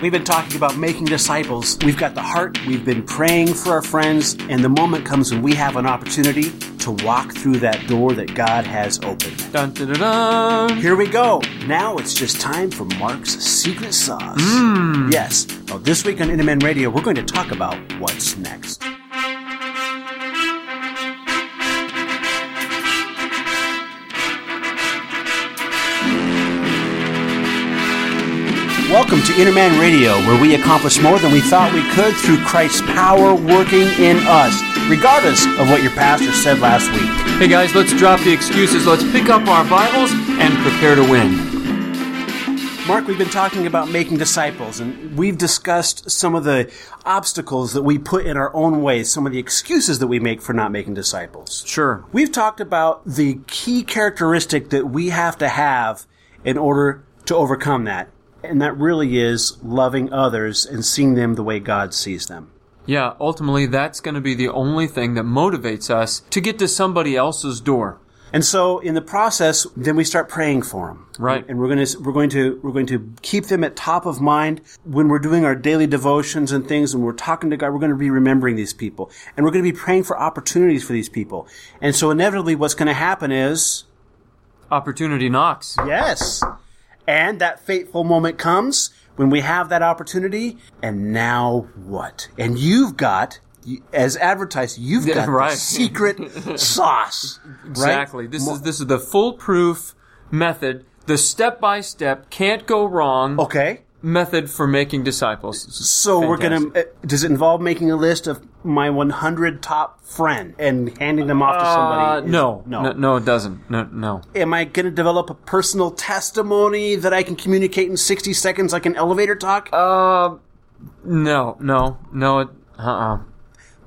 We've been talking about making disciples. We've got the heart, we've been praying for our friends, and the moment comes when we have an opportunity to walk through that door that God has opened. Dun, dun, dun, dun. Here we go. Now it's just time for Mark's secret sauce. Hmm. Yes. Well, this week on Inner Man Radio, we're going to talk about what's next. Welcome to Inner Man Radio, where we accomplish more than we thought we could through Christ's power working in us, regardless of what your pastor said last week. Hey guys, let's drop the excuses. Let's pick up our Bibles and prepare to win. Mark, we've been talking about making disciples, and we've discussed some of the obstacles that we put in our own way, some of the excuses that we make for not making disciples. Sure. We've talked about the key characteristic that we have to have in order to overcome that, and that really is loving others and seeing them the way God sees them. Yeah, ultimately, that's going to be the only thing that motivates us to get to somebody else's door. And so, in the process, then we start praying for them. Right. And we're going to we're going to we're going to keep them at top of mind when we're doing our daily devotions and things, and we're talking to God. We're going to be remembering these people, and we're going to be praying for opportunities for these people. And so, inevitably, what's going to happen is Opportunity knocks. yes, and that fateful moment comes when we have that opportunity. And now what? And you've got. As advertised, you've Yeah, got the right. secret sauce. right? Exactly. This is this is the foolproof method, the step by step, can't go wrong Okay. Method for making disciples. So we're gonna. Uh, does it involve making a list of my 100 top friend and handing them off to Uh, somebody? Is- no, no, no, no, it doesn't. No, no. Am I gonna develop a personal testimony that I can communicate in 60 seconds like an elevator talk? Uh, no, no, no. It, uh-uh.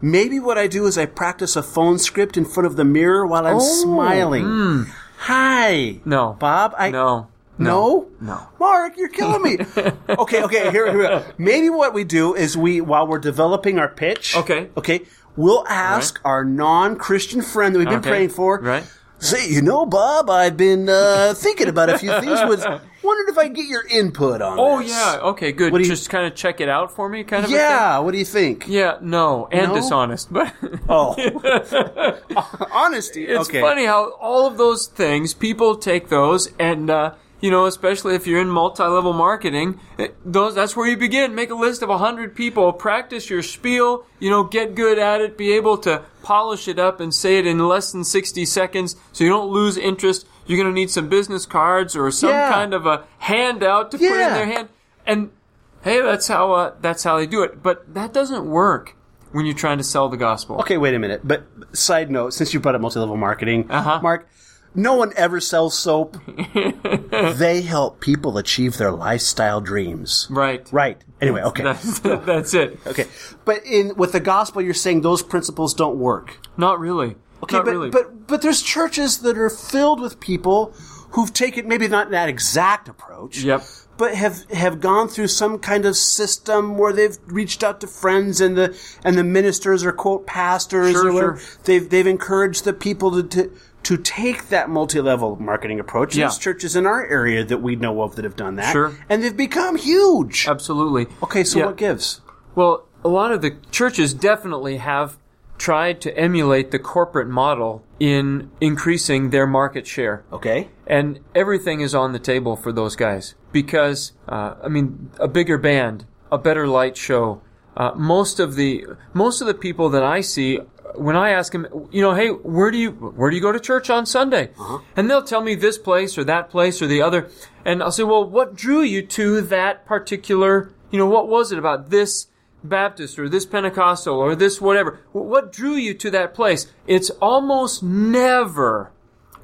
Maybe what I do is I practice a phone script in front of the mirror while I'm smiling. Hi, No. Bob. I No. No? No. Mark, you're killing me. okay, okay, here, here. Maybe what we do is we, while we're developing our pitch, Okay. okay, we'll ask our non-Christian friend that we've been Okay. praying for, Right. say, you know, Bob, I've been uh, thinking about a few things. Was wondered if I get your input on this. Oh this. yeah. Okay. Good. What do you- Just kind of check it out for me, kind of. Yeah. What do you think? Yeah. No. And No? dishonest, but. Oh, honesty. It's okay. funny how all of those things people take those and uh, you know, especially if you're in multi-level marketing, it- those that's where you begin. Make a list of a hundred people, practice your spiel, you know, get good at it, be able to polish it up and say it in less than sixty seconds, so you don't lose interest. You're going to need some business cards or some Yeah. kind of a handout to put in their hand, and hey, that's how uh, that's how they do it. But that doesn't work when you're trying to sell the gospel. Okay, wait a minute. But side note, since you brought up multi-level marketing, Uh-huh. Mark, no one ever sells soap. they help people achieve their lifestyle dreams. Right. Right. Anyway, okay. That's, that's it. Okay. But in with the gospel you're saying those principles don't work. Not really. Okay, Not but really. but but there's churches that are filled with people who've taken maybe not that exact approach. Yep. But have have gone through some kind of system where they've reached out to friends and the and the ministers or quote pastors Sure, or sure. They've they've encouraged the people to, to to take that multi-level marketing approach. Yeah. There's churches in our area that we know of that have done that. Sure. And they've become huge. Absolutely. Okay, so Yeah. what gives? Well, a lot of the churches definitely have tried to emulate the corporate model in increasing their market share. Okay. And everything is on the table for those guys because, uh, I mean, a bigger band, a better light show. Uh, most of the most of the people that I see, when I ask them, you know, hey, where do you where do you go to church on Sunday? Uh-huh. And they'll tell me this place or that place or the other, and I'll say, well, what drew you to that particular? You know, what was it about this Baptist or this Pentecostal or this whatever? What drew you to that place? It's almost never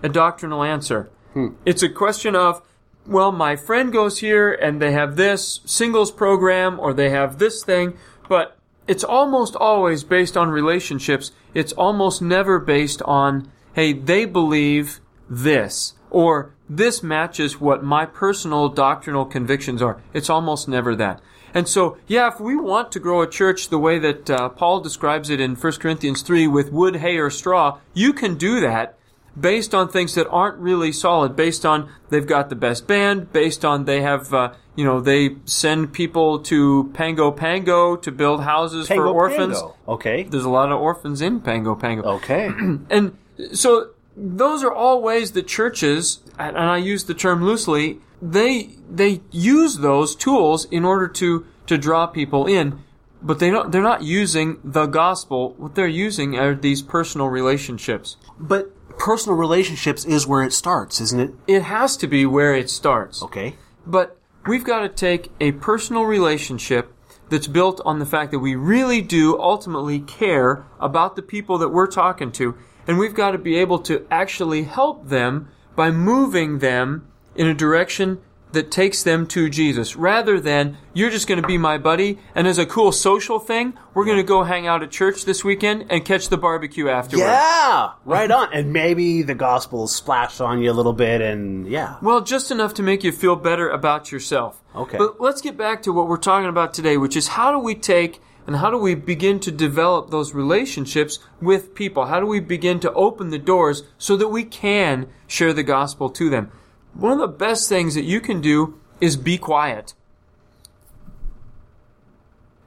a doctrinal answer. Hmm. It's a question of, well, my friend goes here and they have this singles program or they have this thing, but it's almost always based on relationships. It's almost never based on, hey, they believe this or this matches what my personal doctrinal convictions are. It's almost never that. And so, yeah, if we want to grow a church the way that uh, Paul describes it in 1 Corinthians 3 with wood, hay, or straw, you can do that. Based on things that aren't really solid, based on they've got the best band, based on they have, uh, you know, they send people to Pango Pango to build houses Pango for orphans. Pango. Okay. There's a lot of orphans in Pango Pango. Okay. And so those are all ways that churches, and I use the term loosely, they they use those tools in order to to draw people in, but they don't they're not using the gospel. What they're using are these personal relationships. but personal relationships is where it starts, isn't it? It has to be where it starts. Okay. But we've got to take a personal relationship that's built on the fact that we really do ultimately care about the people that we're talking to, and we've got to be able to actually help them by moving them in a direction that takes them to Jesus, rather than you're just going to be my buddy, and as a cool social thing, we're going to go hang out at church this weekend and catch the barbecue afterwards. Yeah, right on. And maybe the gospel splashed on you a little bit, and yeah. Well, just enough to make you feel better about yourself. Okay. But let's get back to what we're talking about today, which is how do we take and how do we begin to develop those relationships with people? How do we begin to open the doors so that we can share the gospel to them? One of the best things that you can do is be quiet.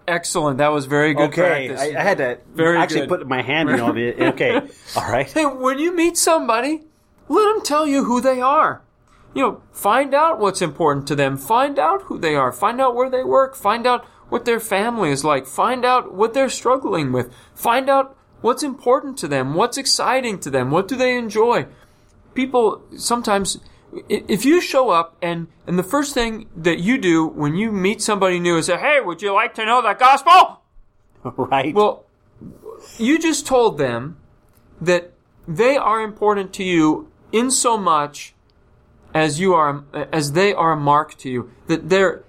Excellent. That was very good Okay, practice. I, I had to Very actually good. put my hand in all of it. Okay, all right. Hey, when you meet somebody, let them tell you who they are. You know, find out what's important to them. Find out who they are. Find out where they work. Find out what their family is like. Find out what they're struggling with. Find out what's important to them. What's exciting to them. What do they enjoy? People sometimes, if you show up and, and the first thing that you do when you meet somebody new is say, Hey, would you like to know the gospel? Right. Well, you just told them that they are important to you in so much as you are, as they are a mark to you. That they're,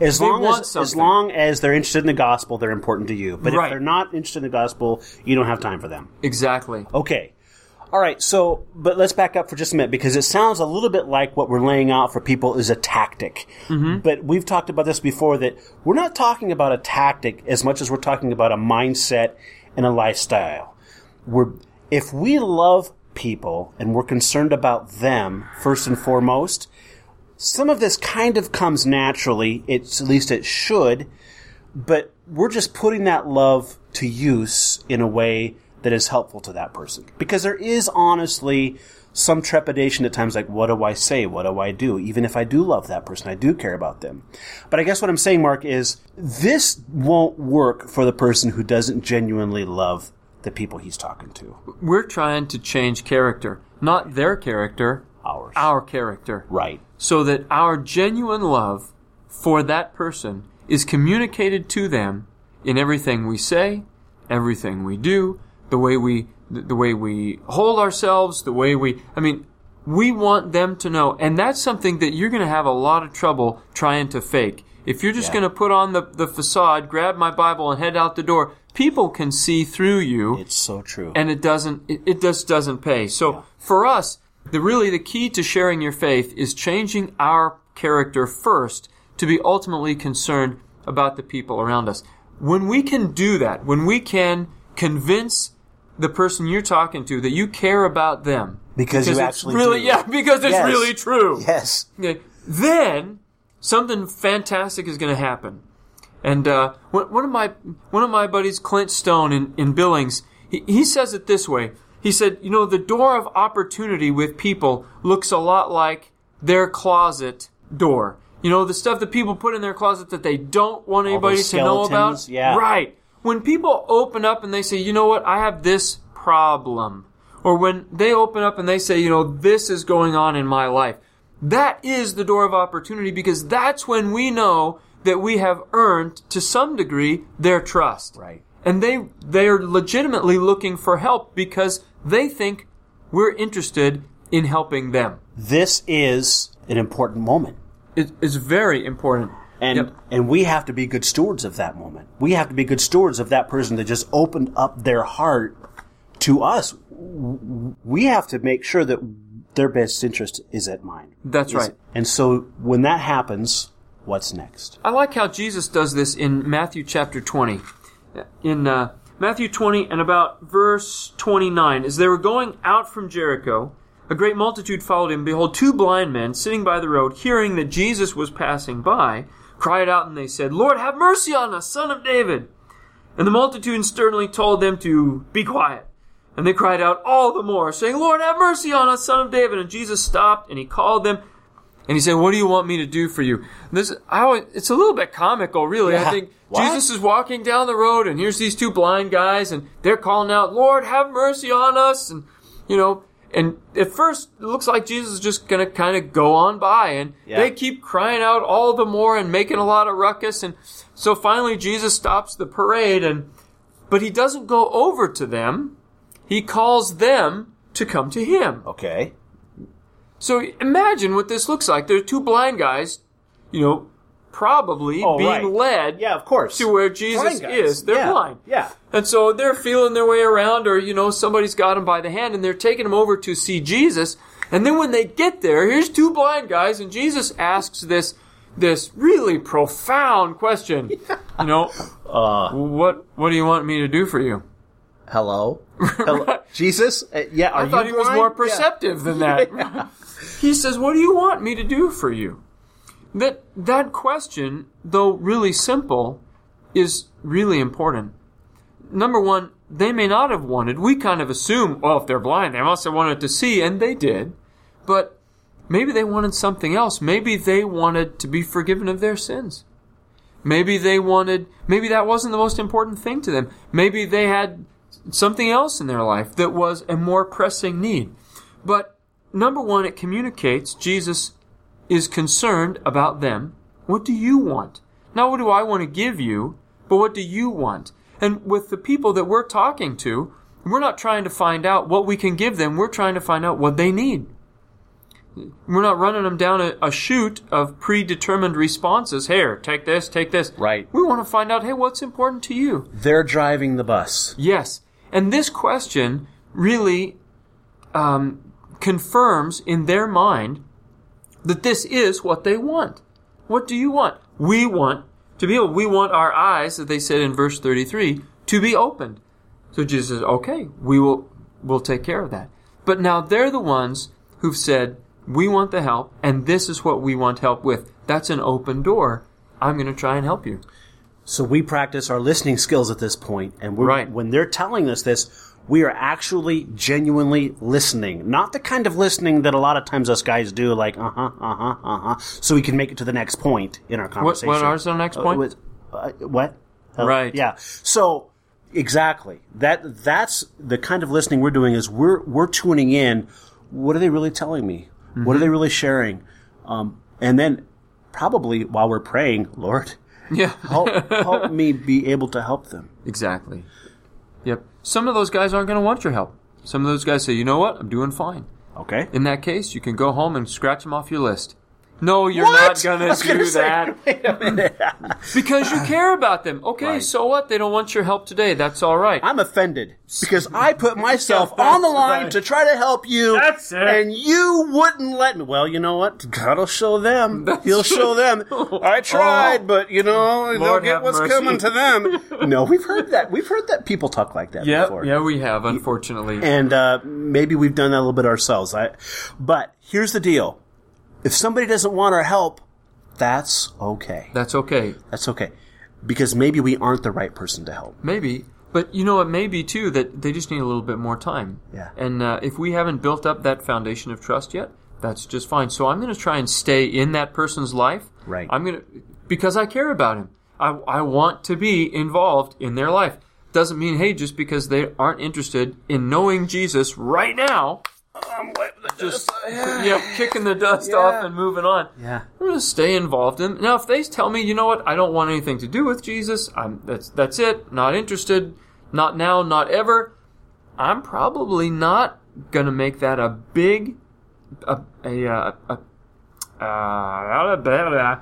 as they long as, as long as they're interested in the gospel, they're important to you. But Right. if they're not interested in the gospel, you don't have time for them. exactly. Okay. All right. So, but let's back up for just a minute because it sounds a little bit like what we're laying out for people is a tactic. Mm-hmm. But we've talked about this before that we're not talking about a tactic as much as we're talking about a mindset and a lifestyle. We're, if we love people and we're concerned about them first and foremost, some of this kind of comes naturally. It's at least it should, but we're just putting that love to use in a way that is helpful to that person. Because there is honestly some trepidation at times like, what do I say? What do I do? Even if I do love that person, I do care about them. But I guess what I'm saying, Mark, is this won't work for the person who doesn't genuinely love the people he's talking to. We're trying to change character, not their character, Ours. our character. Right. so that our genuine love for that person is communicated to them in everything we say, everything we do, the way we the way we hold ourselves, the way we I mean, we want them to know and that's something that you're going to have a lot of trouble trying to fake. If you're just Yeah. going to put on the, the facade, grab my Bible and head out the door, people can see through you It's so true. and it doesn't it, it just doesn't pay so for us the really the key to sharing your faith is changing our character first to be ultimately concerned about the people around us when we can do that when we can convince the person you're talking to that you care about them Because you it's actually really do. yeah because it's Yes. really true yes. Okay. Then something fantastic is going to happen. And uh, one one of my one of my buddies, Clint Stone in, in Billings, he, he says it this way. He said, "You know, the door of opportunity with people looks a lot like their closet door. You know, the stuff that people put in their closet that they don't want anybody to know about. yeah. Right. When people open up and they say, you know what, I have this problem. Or when they open up and they say, you know, this is going on in my life. That is the door of opportunity because that's when we know that we have earned to some degree their trust. Right. And they they're legitimately looking for help because they think we're interested in helping them. This is an important moment. It is very important. And Yep. and we have to be good stewards of that moment. We have to be good stewards of that person that just opened up their heart to us. We have to make sure that their best interest is at mind. That's Is- right. And so when that happens, what's next? I like how Jesus does this in Matthew chapter 20. In uh, Matthew 20 and about verse 29. As they were going out from Jericho, a great multitude followed him. Behold, two blind men sitting by the road, hearing that Jesus was passing by, cried out and they said, Lord, have mercy on us, son of David. And the multitude sternly told them to be quiet. And they cried out all the more, saying, Lord, have mercy on us, son of David. And Jesus stopped and he called them and he said, "What do you want me to do for you?" This, I, always- it's a little bit comical, really. I think What? Jesus is walking down the road, and here's these two blind guys, and they're calling out, "Lord, have mercy on us!" And you know, and at first it looks like Jesus is just going to kind of go on by, and Yeah. they keep crying out all the more and making a lot of ruckus, and so finally Jesus stops the parade, and but he doesn't go over to them; he calls them to come to him. Okay. So imagine what this looks like. There are two blind guys, you know, probably Oh, being right. led Yeah, of course. to where Jesus is. They're Yeah. blind. Yeah. And so they're feeling their way around, or, you know, somebody's got them by the hand and they're taking them over to see Jesus. And then when they get there, here's two blind guys, and Jesus asks this, this really profound question. You know, Uh, what, what do you want me to do for you? hello. hello. Jesus? Uh, yeah, are I thought you he was blind? more Yeah. perceptive than that. he says, "What do you want me to do for you?" That that question, though really simple, is really important. Number one, they may not have wanted. We kind of assume, well, if they're blind, they must have wanted to see, and they did. But maybe they wanted something else. Maybe they wanted to be forgiven of their sins. Maybe they wanted, maybe that wasn't the most important thing to them. Maybe they had something else in their life that was a more pressing need. But number one, it communicates Jesus is concerned about them. What do you want? Not what do I want to give you, but what do you want? And with the people that we're talking to, we're not trying to find out what we can give them. We're trying to find out what they need. We're not running them down a, a chute of predetermined responses. Here, take this, take this. Right. We want to find out, hey, what's important to you? They're driving the bus. Yes. And this question really um, confirms in their mind that this is what they want. What do you want? We want to be able, we want our eyes, as they said in verse 33, to be opened. So Jesus says, okay, we will, we'll take care of that. But now they're the ones who've said, we want the help, and this is what we want help with. That's an open door. I'm going to try and help you. So we practice our listening skills at this point, and we're, Right. when they're telling us this, we are actually genuinely listening. Not the kind of listening that a lot of times us guys do, like uh huh, uh huh, uh huh, so we can make it to the next point in our conversation. what are the next Uh, point? with- uh, what? Uh, Right. Yeah. So exactly that. That's the kind of listening we're doing. Is we're we're tuning in. What are they really telling me? What Mm-hmm. are they really sharing? Um, and then probably while we're praying, Lord, Yeah. help help me be able to help them. Exactly. Yep. Some of those guys aren't going to want your help. Some of those guys say, you know what? I'm doing fine. Okay. In that case, you can go home and scratch them off your list. No, you're What? not gonna do gonna say, that wait a minute. because you care about them. Okay, Right. so what? They don't want your help today. That's all right. I'm offended because I put myself on the line right. to try to help you. That's it. And you wouldn't let me. Well, you know what? God'll show them. That's He'll show them. I tried, Oh. but you know they'll get what's mercy. coming to them. no, we've heard that. We've heard that people talk like that yeah, before. yeah, we have, unfortunately. and uh, maybe we've done that a little bit ourselves. I, but here's the deal: if somebody doesn't want our help, that's okay. That's okay. That's okay, because maybe we aren't the right person to help. Maybe. But you know, it may be too that they just need a little bit more time. Yeah. And uh, if we haven't built up that foundation of trust yet, that's just fine. So I'm going to try and stay in that person's life. Right. I'm going to, because I care about him. I, I want to be involved in their life. Doesn't mean, hey, just because they aren't interested in knowing Jesus right now, just yeah, kicking the dust off and moving on. Yeah. I'm going to stay involved in. Now, if they tell me, you know what, I don't want anything to do with Jesus. I'm that's that's it. Not interested. Not now. Not ever. I'm probably not going to make that a big, a a. a, a uh, blah, blah.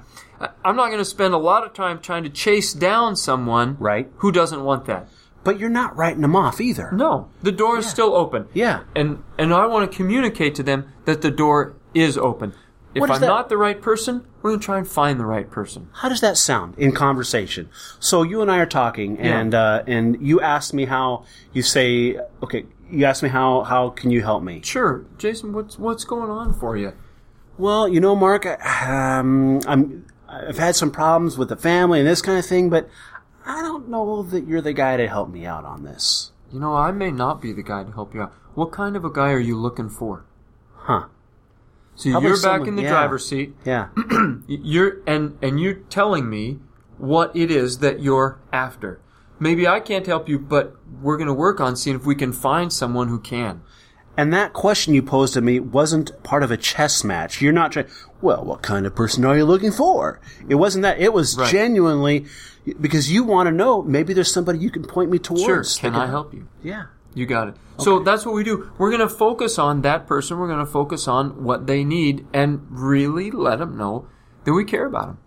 I'm not going to spend a lot of time trying to chase down someone Right. who doesn't want that. But you're not writing them off either. No, the door is still open. Yeah. And and I want to communicate to them that the door is open. If I'm that? not the right person, we're going to try and find the right person. How does that sound in conversation? So you and I are talking, Yeah. and uh, and you ask me how you say, okay, you ask me how how can you help me? Sure, Jason, what's what's going on for you? Well, you know, Mark, I- um, I'm I've had some problems with the family and this kind of thing, but I don't know that you're the guy to help me out on this. You know, I may not be the guy to help you out. What kind of a guy are you looking for? Huh? So Probably you're back someone- in the yeah. driver's seat. Yeah. You're and and you're telling me what it is that you're after. Maybe I can't help you, but we're going to work on seeing if we can find someone who can. And that question you posed to me wasn't part of a chess match. You're not trying, well, what kind of person are you looking for? It wasn't that. It was Right. genuinely because you want to know maybe there's somebody you can point me towards. Sure, can I help you? Yeah. You got it. So that's what we do. We're going to focus on that person. We're going to focus on what they need and really let them know that we care about them.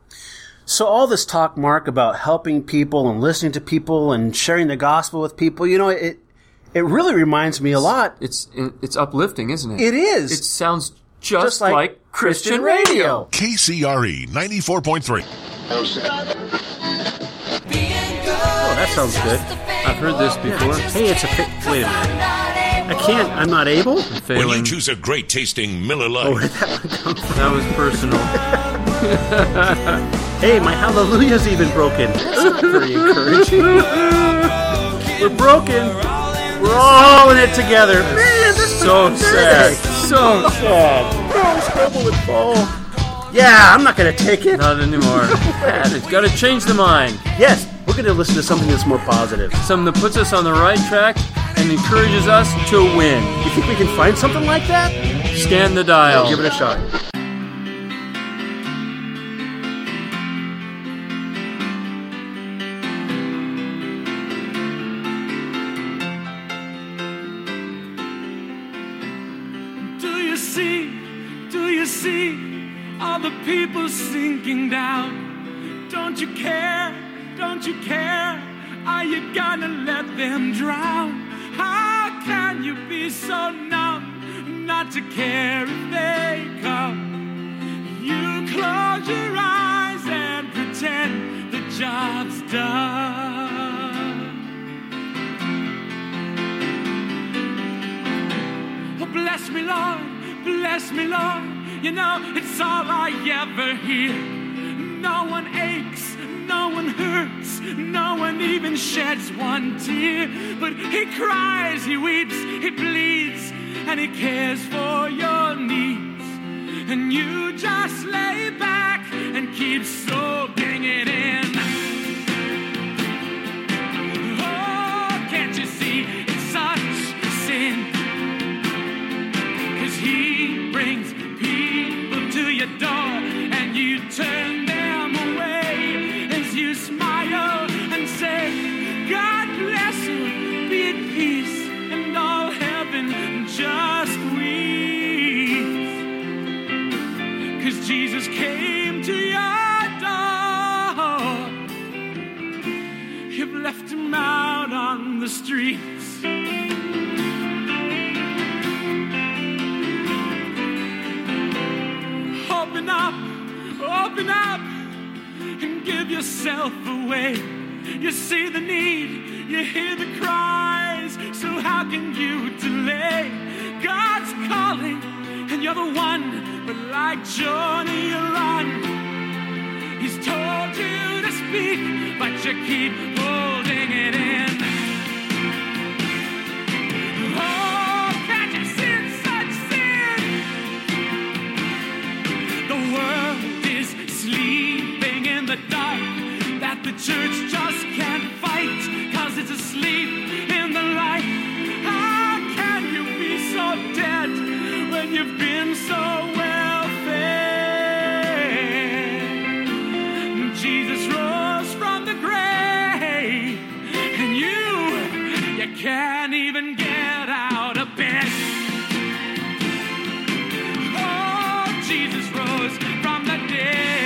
So all this talk, Mark, about helping people and listening to people and sharing the gospel with people, you know, it, it really reminds me a lot. It's it's uplifting, isn't it? It is. It sounds just, Just like like, Christian, Christian radio. KCRE 94.3. Oh, that sounds good. I've heard this before. Hey, it's a fi- wait a minute. I can't. I'm not able. When you choose a great tasting Miller Oh, Lite, where'd that one come from? That was personal. Hey, my hallelujah's even broken. That's not very encouraging. We're broken. We're all in it together. Man, this so sad. So sad. Oh, stumble and fall. Yeah, I'm not gonna take it. Not anymore. Man, it's got to change the mind. Yes, we're gonna listen to something that's more positive. Something that puts us on the right track and encourages us to win. You think we can find something like that? Scan the dial. Give it a shot. Sinking down? Don't you care? Don't you care? Are you gonna let them drown? How can you be so numb not to care if they come? You close your eyes and pretend the job's done. Oh, bless me, Lord, bless me, Lord. You know, it's all I ever hear. No one aches, no one hurts, no one even sheds one tear. But He cries, He weeps, He bleeds, and He cares for your needs. And you just lay back and keep soaking it in. Oh, can't you see brings people to your door and you turn them away as you smile and say, God bless you, be at peace, and all heaven just weeps. Cause Jesus came to your door. You've left him out on the streets. Open up, and give yourself away. You see the need, you hear the cries, so how can you delay? God's calling, and you're the one, but like Johnny, you run. He's told you to speak, but you keep holding it in. The church just can't fight cause it's asleep in the light. How can you be so dead when you've been so well fed? Jesus rose from the grave and you, you can't even get out of bed. Oh, Jesus rose from the dead.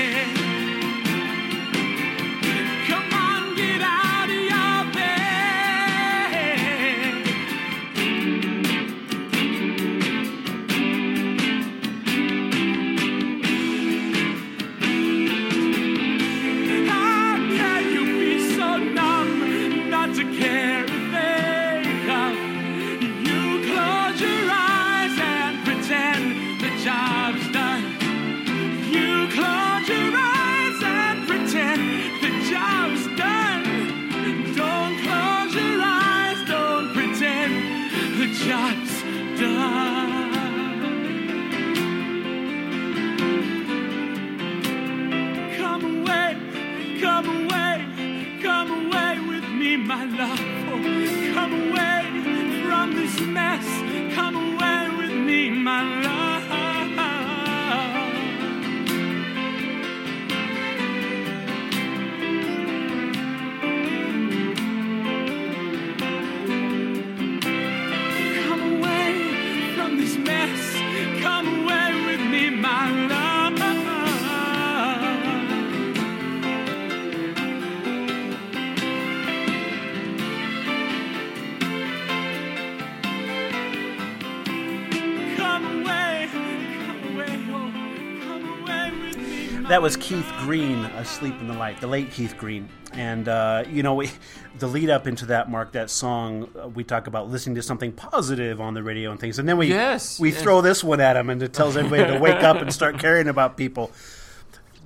That was Keith Green, "Asleep in the Light," the late Keith Green, and uh, you know we, the lead up into that, Mark, that song uh, we talk about listening to something positive on the radio and things, and then we Yes, we yes. throw this one at him and it tells everybody to wake up and start caring about people.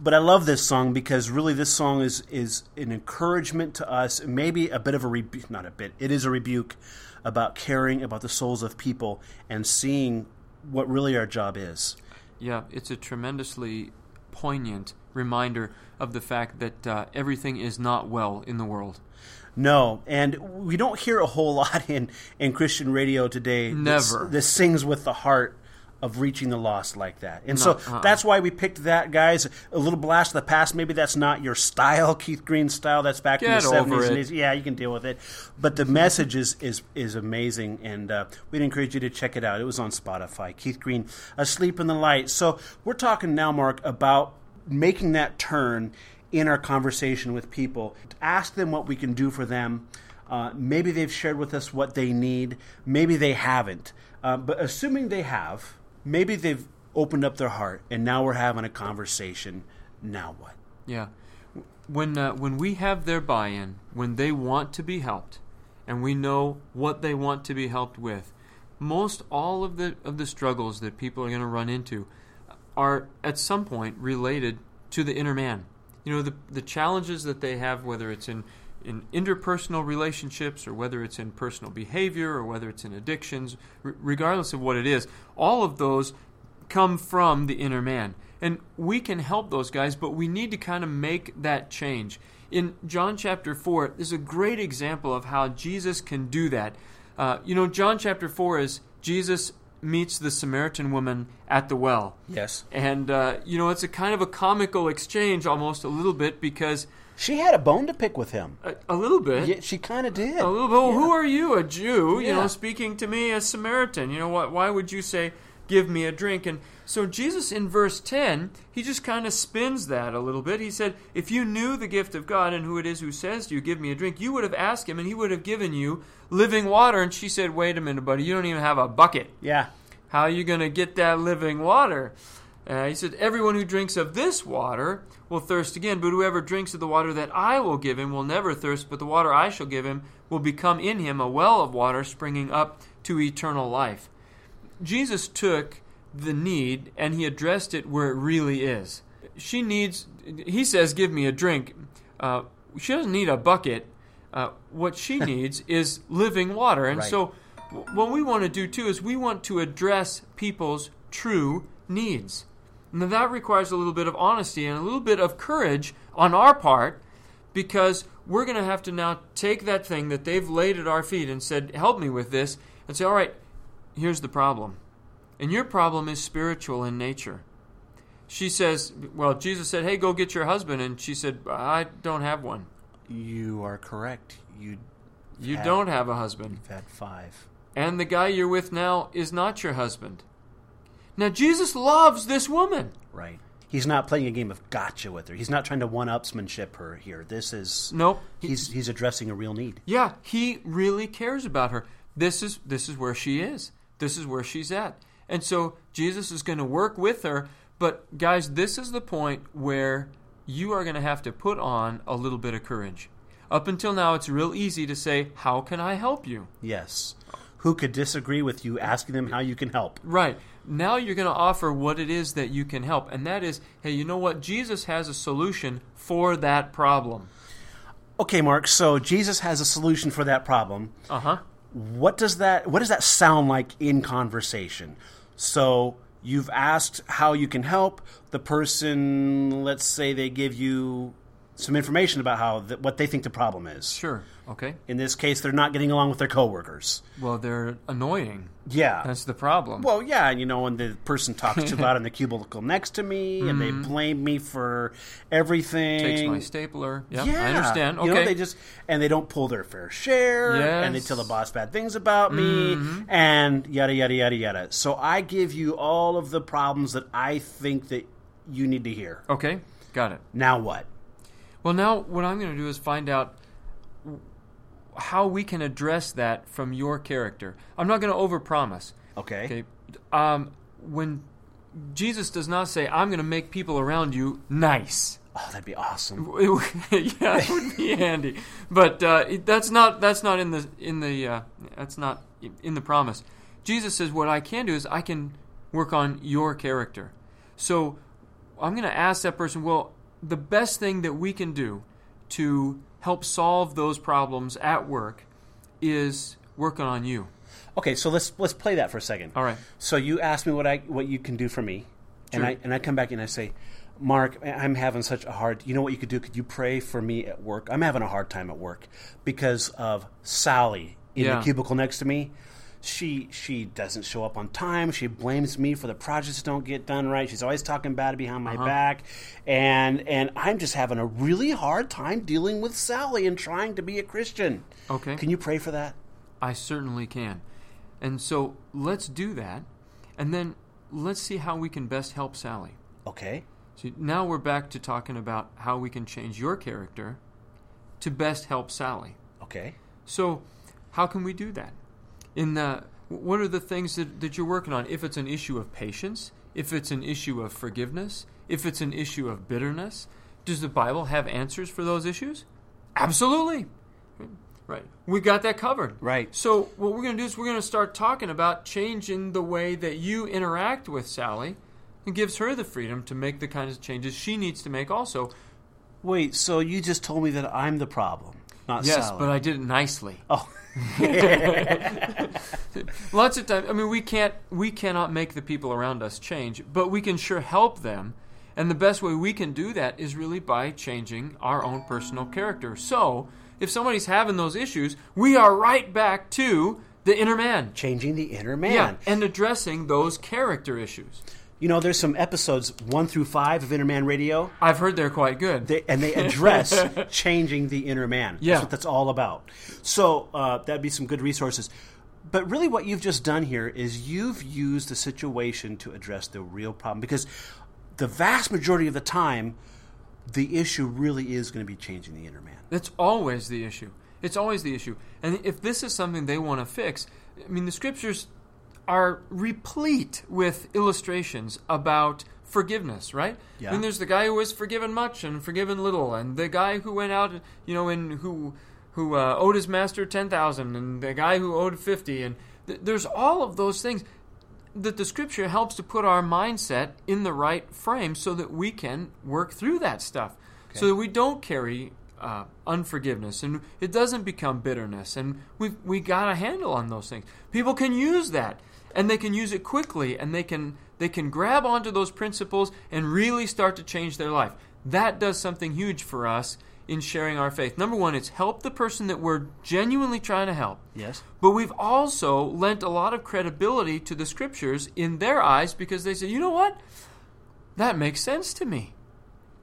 But I love this song because really this song is is an encouragement to us, maybe a bit of a rebuke, not a bit, it is a rebuke about caring about the souls of people and seeing what really our job is. Yeah, it's a tremendously poignant reminder of the fact that uh, everything is not well in the world. No, and we don't hear a whole lot in, in Christian radio today. Never. This sings with the heart of reaching the lost like that. And so uh-uh. that's why we picked that, guys. A little blast of the past. Maybe that's not your style, Keith Green style. That's back in the 70s and 80s. Yeah, you can deal with it. But the message is, is, is amazing, and uh, we'd encourage you to check it out. It was on Spotify. Keith Green, Asleep in the Light. So we're talking now, Mark, about making that turn in our conversation with people. Ask them what we can do for them. Uh, maybe they've shared with us what they need. Maybe they haven't. Uh, but assuming they have, maybe they've opened up their heart, and now we're having a conversation. Now what? Yeah. When uh, when we have their buy-in, when they want to be helped, and we know what they want to be helped with, most all of the of the struggles that people are going to run into are at some point related to the inner man. You know, the the challenges that they have, whether it's in in interpersonal relationships or whether it's in personal behavior or whether it's in addictions, r- regardless of what it is, all of those come from the inner man. And we can help those guys, but we need to kind of make that change. In John chapter 4, there's a great example of how Jesus can do that. Uh, you know, John chapter 4 is Jesus meets the Samaritan woman at the well. Yes. And, uh, you know, it's a kind of a comical exchange almost a little bit because, She had a bone to pick with him. a, a little bit. Yeah, she kind of did. A little bit. Well, Who are you, a Jew? You know, speaking to me, a Samaritan. You know, why, why would you say, "Give me a drink"? And so Jesus, in verse ten, he just kind of spins that a little bit. He said, "If you knew the gift of God and who it is who says to you, give me a drink, you would have asked him, and he would have given you living water." And she said, "Wait a minute, buddy. You don't even have a bucket. Yeah. How are you going to get that living water?" Uh, he said, Everyone who drinks of this water will thirst again, but whoever drinks of the water that I will give him will never thirst, but the water I shall give him will become in him a well of water springing up to eternal life. Jesus took the need and he addressed it where it really is. She needs, he says, Give me a drink. Uh, she doesn't need a bucket. Uh, what she needs is living water. And Right. so, w- what we want to do too is we want to address people's true needs. Now, that requires a little bit of honesty and a little bit of courage on our part because we're going to have to now take that thing that they've laid at our feet and said, Help me with this, and say, All right, here's the problem. And your problem is spiritual in nature. She says, Well, Jesus said, Hey, go get your husband. And she said, I don't have one. You are correct. You, You Had- don't have a husband. you've had five. And the guy you're with now is not your husband. Now, Jesus loves this woman. Right. He's not playing a game of gotcha with her. He's not trying to one-upsmanship her here. This is Nope. he's he's addressing a real need. Yeah, he really cares about her. This is this is where she is. This is where she's at. And so Jesus is going to work with her, but guys, this is the point where you are going to have to put on a little bit of courage. Up until now it's real easy to say, "How can I help you?" Yes. Who could disagree with you asking them how you can help? Right. Now you're going to offer what it is that you can help, and that is, "Hey, you know what? Jesus has a solution for that problem." Okay, Mark, so Jesus has a solution for that problem. Uh-huh. what does that what does that sound like in conversation? So you've asked how you can help the person. Let's say they give you some information about how th- what they think the problem is. Sure. Okay. In this case, they're not getting along with their coworkers. Well, they're annoying. Yeah. That's the problem. Well, yeah, and you know, when the person talks too loud in the cubicle next to me, and they blame me for everything. Mm-hmm. Takes my stapler. Yep, yeah, I understand. Okay. You know, they just and they don't pull their fair share, and they tell the boss bad things about me, and yada yada yada yada. So I give you all of the problems that I think that you need to hear. okay. Got it. Now what? Well, now what I'm going to do is find out how we can address that from your character. I'm not going to overpromise. Okay. Okay. Um, when Jesus does not say, "I'm going to make people around you nice," Oh, that'd be awesome. yeah, it would be handy. But uh, it- that's not that's not in the in the uh, that's not in the promise. Jesus says, "What I can do is I can work on your character." So I'm going to ask that person, "Well, the best thing that we can do to help solve those problems at work is working on you." Okay, so let's let's play that for a second. All right. So you ask me what I what you can do for me, and I and I come back and I say, Mark, I'm having such a hard. You know what you could do? Could you pray for me at work? I'm having a hard time at work because of Sally in Yeah. the cubicle next to me. She she doesn't show up on time. She blames me for the projects that don't get done right. She's always talking bad behind my Uh-huh. back, and and I'm just having a really hard time dealing with Sally and trying to be a Christian. Okay. Can you pray for that? I certainly can. And so let's do that, and then let's see how we can best help Sally. Okay. So now we're back to talking about how we can change your character to best help Sally. Okay. So, how can we do that? In the what are the things that, that you're working on? If it's an issue of patience, if it's an issue of forgiveness, if it's an issue of bitterness, does the Bible have answers for those issues? Absolutely. Right. We got that covered. Right. So, what we're going to do is we're going to start talking about changing the way that you interact with Sally and gives her the freedom to make the kinds of changes she needs to make also. Wait, so you just told me that I'm the problem, not Yes, Sally. but I did it nicely. Oh, Lots of times, I mean, we can't, we cannot make the people around us change, but we can sure help them. And the best way we can do that is really by changing our own personal character. So, if somebody's having those issues, we are right back to the inner man. changing the inner man. Yeah, and addressing those character issues. You know, there's some episodes one through five of Inner Man Radio, I've heard they're quite good. they, and they address changing the inner man. Yeah. That's what that's all about. So uh, that'd be some good resources. But really, what you've just done here is you've used the situation to address the real problem because the vast majority of the time, the issue really is going to be changing the inner man. That's always the issue. It's always the issue. And if this is something they want to fix, I mean, the scriptures are replete with illustrations about forgiveness, right? Yeah. I mean, there's the guy who was forgiven much and forgiven little, and the guy who went out, you know, and who who uh, owed his master ten thousand, and the guy who owed fifty, and th- there's all of those things that the scripture helps to put our mindset in the right frame so that we can work through that stuff so that we don't carry uh, unforgiveness and it doesn't become bitterness and we we got a handle on those things people can use that and they can use it quickly and they can they can grab onto those principles and really start to change their life that does something huge for us in sharing our faith number one it's help the person that we're genuinely trying to help Yes. but we've also lent a lot of credibility to the scriptures in their eyes because they say, you know what? That makes sense to me.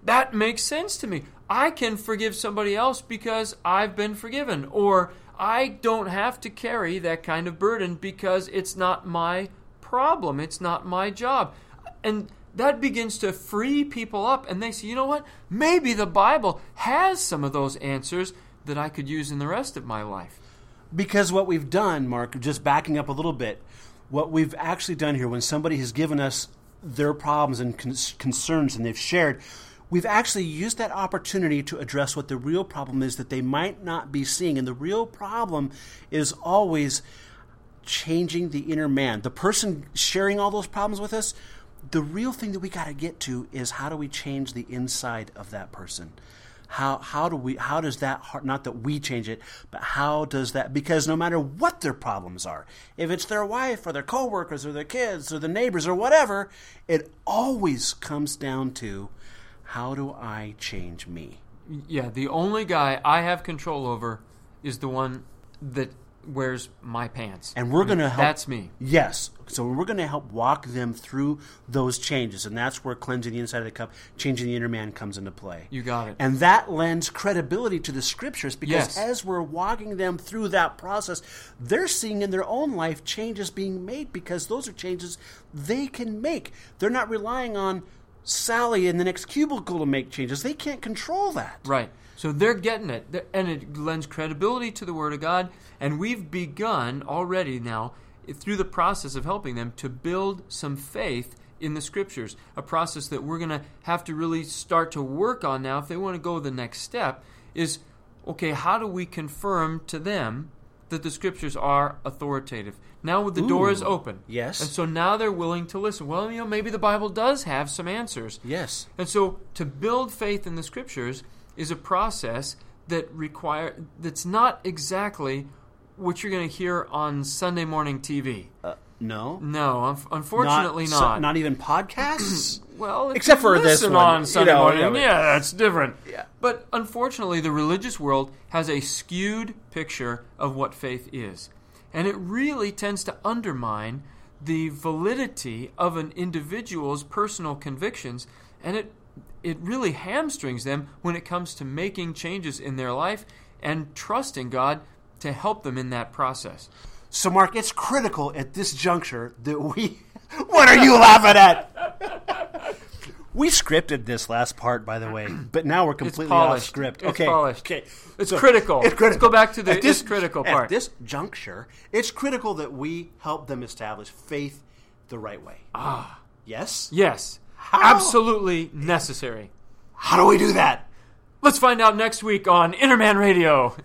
That makes sense to me. I can forgive somebody else because I've been forgiven. Or I don't have to carry that kind of burden because it's not my problem. It's not my job. And that begins to free people up. And they say, you know what? Maybe the Bible has some of those answers that I could use in the rest of my life. Because what we've done, Mark, just backing up a little bit, what we've actually done here, when somebody has given us their problems and con- concerns and they've shared, we've actually used that opportunity to address what the real problem is that they might not be seeing. And the real problem is always changing the inner man. The person sharing all those problems with us, the real thing that we got to get to is how do we change the inside of that person? how how do we how does that heart not that we change it but how does that because no matter what their problems are if it's their wife or their coworkers or their kids or the neighbors or whatever it always comes down to how do i change me Yeah, the only guy I have control over is the one that wears my pants. and we're going to help That's me. Yes. So we're going to help walk them through those changes, and that's where cleansing the inside of the cup, changing the inner man comes into play. You got it. And that lends credibility to the scriptures because Yes. as we're walking them through that process, they're seeing in their own life changes being made because those are changes they can make. They're not relying on Sally in the next cubicle to make changes. They can't control that. Right. So they're getting it, and it lends credibility to the Word of God. And we've begun already now through the process of helping them to build some faith in the Scriptures. A process that we're going to have to really start to work on now if they want to go the next step. Is okay. How do we confirm to them that the Scriptures are authoritative? Now the door is open. yes. And so now they're willing to listen. Well, you know, maybe the Bible does have some answers. Yes. And so to build faith in the scriptures is a process that require that's not exactly what you're going to hear on Sunday morning TV. Uh, no. No, un- unfortunately so- not. not even podcasts? well, Except you for this one, on you Sunday know, morning, yeah, but- yeah, that's different. Yeah. But unfortunately, the religious world has a skewed picture of what faith is, and it really tends to undermine the validity of an individual's personal convictions, and it it really hamstrings them when it comes to making changes in their life and trusting God to help them in that process. So, Mark, it's critical at this juncture that we. What are you laughing at? We scripted this last part, by the way, but now we're completely off script. It's okay, polished. okay, It's So, critical. It's critical. Let's go back to the At this, critical at part. this juncture, it's critical that we help them establish faith the right way. Ah, yes. Yes, absolutely necessary. How do we do that? Let's find out next week on Inner Man Radio.